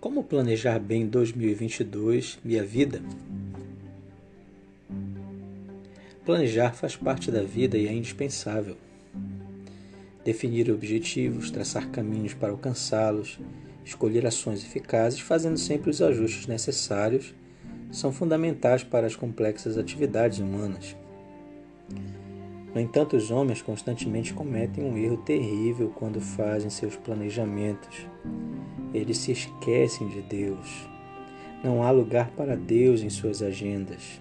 Como planejar bem 2022 e a vida? Planejar faz parte da vida e é indispensável. Definir objetivos, traçar caminhos para alcançá-los, escolher ações eficazes, fazendo sempre os ajustes necessários, são fundamentais para as complexas atividades humanas. No entanto, os homens constantemente cometem um erro terrível quando fazem seus planejamentos. Eles se esquecem de Deus. Não há lugar para Deus em suas agendas.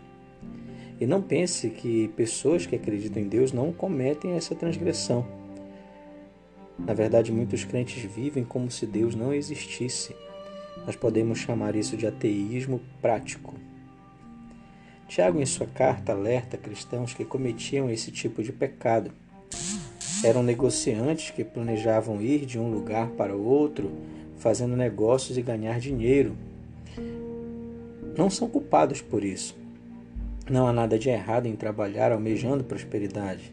E não pense que pessoas que acreditam em Deus não cometem essa transgressão. Na verdade, muitos crentes vivem como se Deus não existisse. Nós podemos chamar isso de ateísmo prático. Tiago, em sua carta, alerta cristãos que cometiam esse tipo de pecado. Eram negociantes que planejavam ir de um lugar para outro, fazendo negócios e ganhar dinheiro. Não são culpados por isso. Não há nada de errado em trabalhar almejando prosperidade.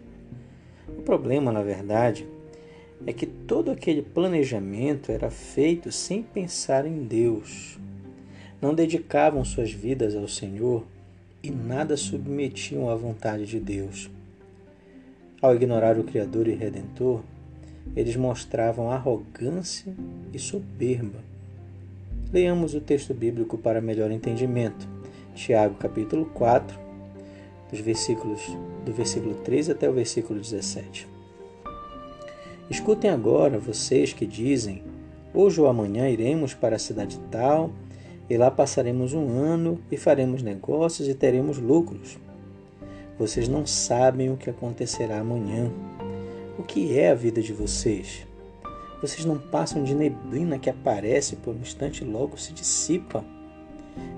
O problema, na verdade, é que todo aquele planejamento era feito sem pensar em Deus. Não dedicavam suas vidas ao Senhor e nada submetiam à vontade de Deus. Ao ignorar o Criador e Redentor, eles mostravam arrogância e soberba. Leamos o texto bíblico para melhor entendimento. Tiago capítulo 4, dos versículos do versículo 3 até o versículo 17. Escutem agora vocês que dizem: Hoje ou amanhã iremos para a cidade tal e lá passaremos um ano e faremos negócios e teremos lucros. Vocês não sabem o que acontecerá amanhã. O que é a vida de vocês? Vocês não passam de neblina que aparece por um instante e logo se dissipa.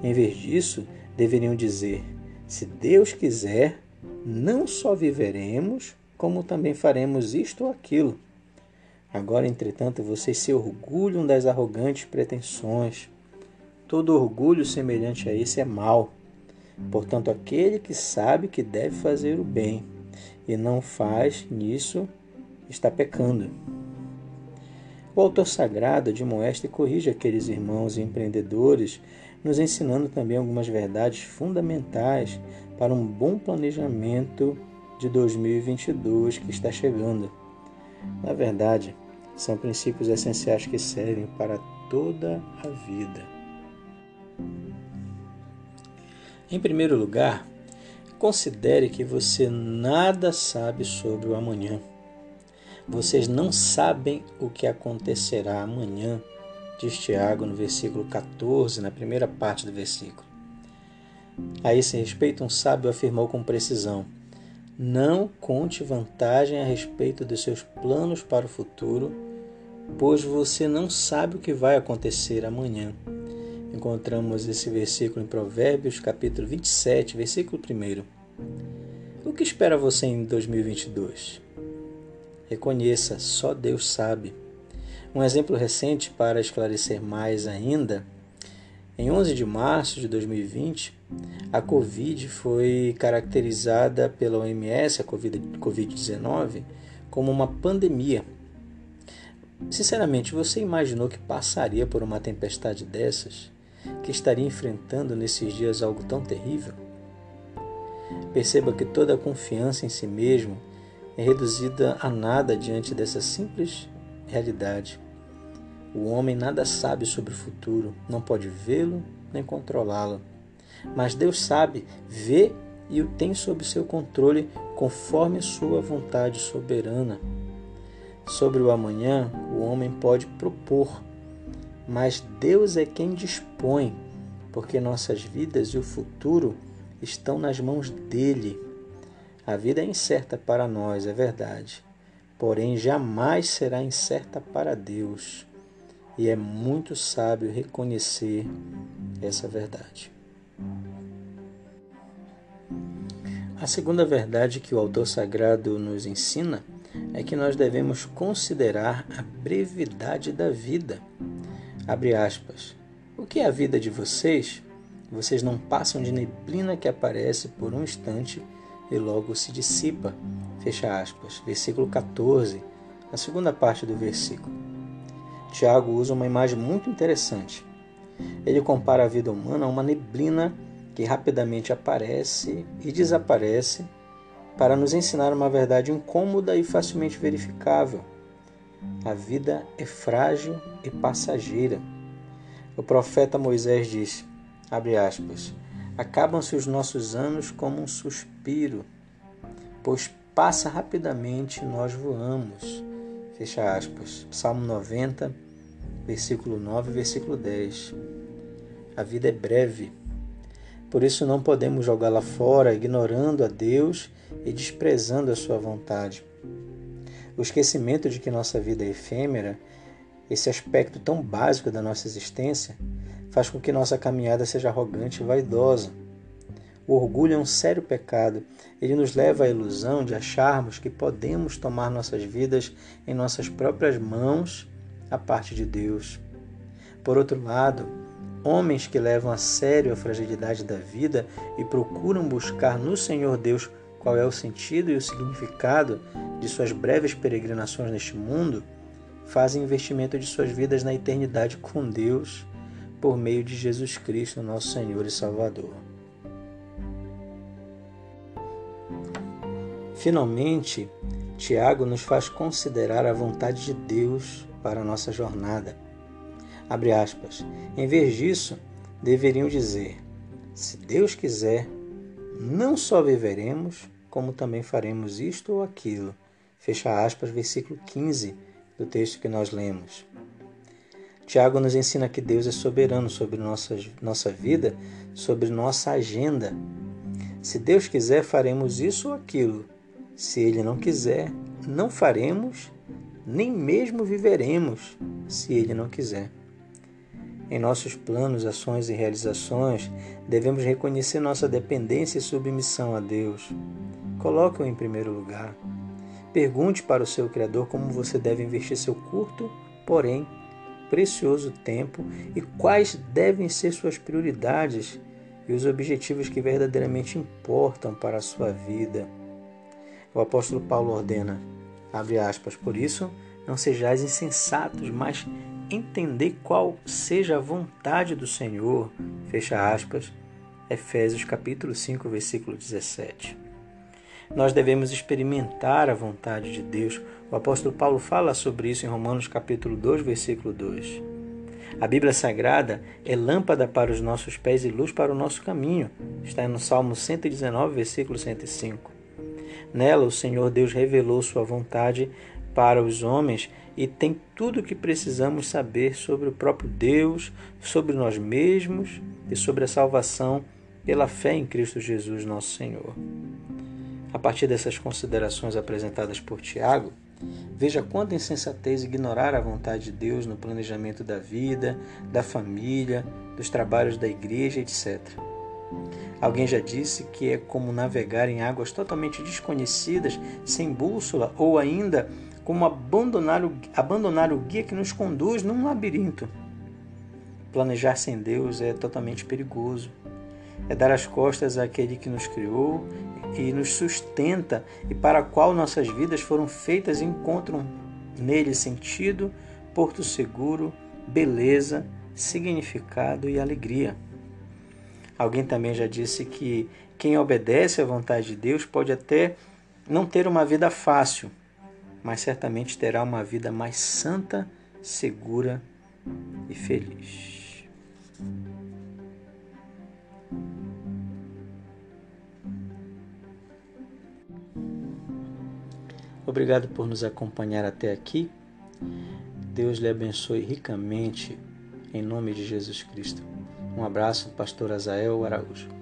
Em vez disso, deveriam dizer: se Deus quiser, não só viveremos, como também faremos isto ou aquilo. Agora, entretanto, vocês se orgulham das arrogantes pretensões Todo orgulho semelhante a esse é mau. Portanto, aquele que sabe que deve fazer o bem e não faz nisso está pecando. O autor sagrado admoesta e corrige aqueles irmãos empreendedores, nos ensinando também algumas verdades fundamentais para um bom planejamento de 2022 que está chegando. Na verdade, são princípios essenciais que servem para toda a vida. Em primeiro lugar, considere que você nada sabe sobre o amanhã. Vocês não sabem o que acontecerá amanhã, diz Tiago no versículo 14, na primeira parte do versículo. A esse respeito, um sábio afirmou com precisão: Não conte vantagem a respeito dos seus planos para o futuro, pois você não sabe o que vai acontecer amanhã. Encontramos esse versículo em Provérbios, capítulo 27, versículo 1. O que espera você em 2022? Reconheça, só Deus sabe. Um exemplo recente para esclarecer mais ainda, em 11 de março de 2020, a Covid foi caracterizada pela OMS, a Covid-19, como uma pandemia. Sinceramente, você imaginou que passaria por uma tempestade dessas? Que estaria enfrentando nesses dias algo tão terrível? Perceba que toda a confiança em si mesmo é reduzida a nada diante dessa simples realidade. O homem nada sabe sobre o futuro, não pode vê-lo nem controlá-lo. Mas Deus sabe, vê e o tem sob seu controle conforme sua vontade soberana. Sobre o amanhã, o homem pode propor, mas Deus é quem dispõe, porque nossas vidas e o futuro estão nas mãos dele. A vida é incerta para nós, é verdade, porém jamais será incerta para Deus. E é muito sábio reconhecer essa verdade. A segunda verdade que o autor sagrado nos ensina é que nós devemos considerar a brevidade da vida. Abre aspas. O que é a vida de vocês? Vocês não passam de neblina que aparece por um instante e logo se dissipa. Fecha aspas. Versículo 14, a segunda parte do versículo. Tiago usa uma imagem muito interessante. Ele compara a vida humana a uma neblina que rapidamente aparece e desaparece para nos ensinar uma verdade incômoda e facilmente verificável. A vida é frágil e passageira. O profeta Moisés disse, aspas, acabam-se os nossos anos como um suspiro, pois passa rapidamente nós voamos. Fecha aspas. Salmo 90, versículo 9 versículo 10. A vida é breve. Por isso não podemos jogá-la fora, ignorando a Deus e desprezando a sua vontade. O esquecimento de que nossa vida é efêmera, esse aspecto tão básico da nossa existência, faz com que nossa caminhada seja arrogante e vaidosa. O orgulho é um sério pecado. Ele nos leva à ilusão de acharmos que podemos tomar nossas vidas em nossas próprias mãos, a parte de Deus. Por outro lado, homens que levam a sério a fragilidade da vida e procuram buscar no Senhor Deus qual é o sentido e o significado de suas breves peregrinações neste mundo, fazem investimento de suas vidas na eternidade com Deus por meio de Jesus Cristo, nosso Senhor e Salvador. Finalmente, Tiago nos faz considerar a vontade de Deus para a nossa jornada. Abre aspas. Em vez disso, deveriam dizer: se Deus quiser, não só viveremos, como também faremos isto ou aquilo. Fecha aspas, versículo 15 do texto que nós lemos. Tiago nos ensina que Deus é soberano sobre nossa, nossa vida, sobre nossa agenda. Se Deus quiser, faremos isso ou aquilo. Se Ele não quiser, não faremos, nem mesmo viveremos, se Ele não quiser. Em nossos planos, ações e realizações, devemos reconhecer nossa dependência e submissão a Deus. Coloque-o em primeiro lugar. Pergunte para o seu Criador como você deve investir seu curto, porém precioso tempo e quais devem ser suas prioridades e os objetivos que verdadeiramente importam para a sua vida. O apóstolo Paulo ordena, abre aspas, por isso, não sejais insensatos, mas entender qual seja a vontade do Senhor. Fecha aspas. Efésios capítulo 5, versículo 17. Nós devemos experimentar a vontade de Deus. O apóstolo Paulo fala sobre isso em Romanos capítulo 2, versículo 2. A Bíblia Sagrada é lâmpada para os nossos pés e luz para o nosso caminho. Está no Salmo 119, versículo 105. Nela, o Senhor Deus revelou sua vontade para os homens e tem tudo o que precisamos saber sobre o próprio Deus, sobre nós mesmos e sobre a salvação pela fé em Cristo Jesus, nosso Senhor. A partir dessas considerações apresentadas por Tiago, veja quanta insensatez ignorar a vontade de Deus no planejamento da vida, da família, dos trabalhos da igreja, etc. Alguém já disse que é como navegar em águas totalmente desconhecidas, sem bússola ou ainda como abandonar o, abandonar o guia que nos conduz num labirinto. Planejar sem Deus é totalmente perigoso. É dar as costas àquele que nos criou e nos sustenta e para qual nossas vidas foram feitas e encontram nele sentido, porto seguro, beleza, significado e alegria. Alguém também já disse que quem obedece à vontade de Deus pode até não ter uma vida fácil, mas certamente terá uma vida mais santa, segura e feliz. Obrigado por nos acompanhar até aqui. Deus lhe abençoe ricamente, em nome de Jesus Cristo. Um abraço, Pastor Azael Araújo.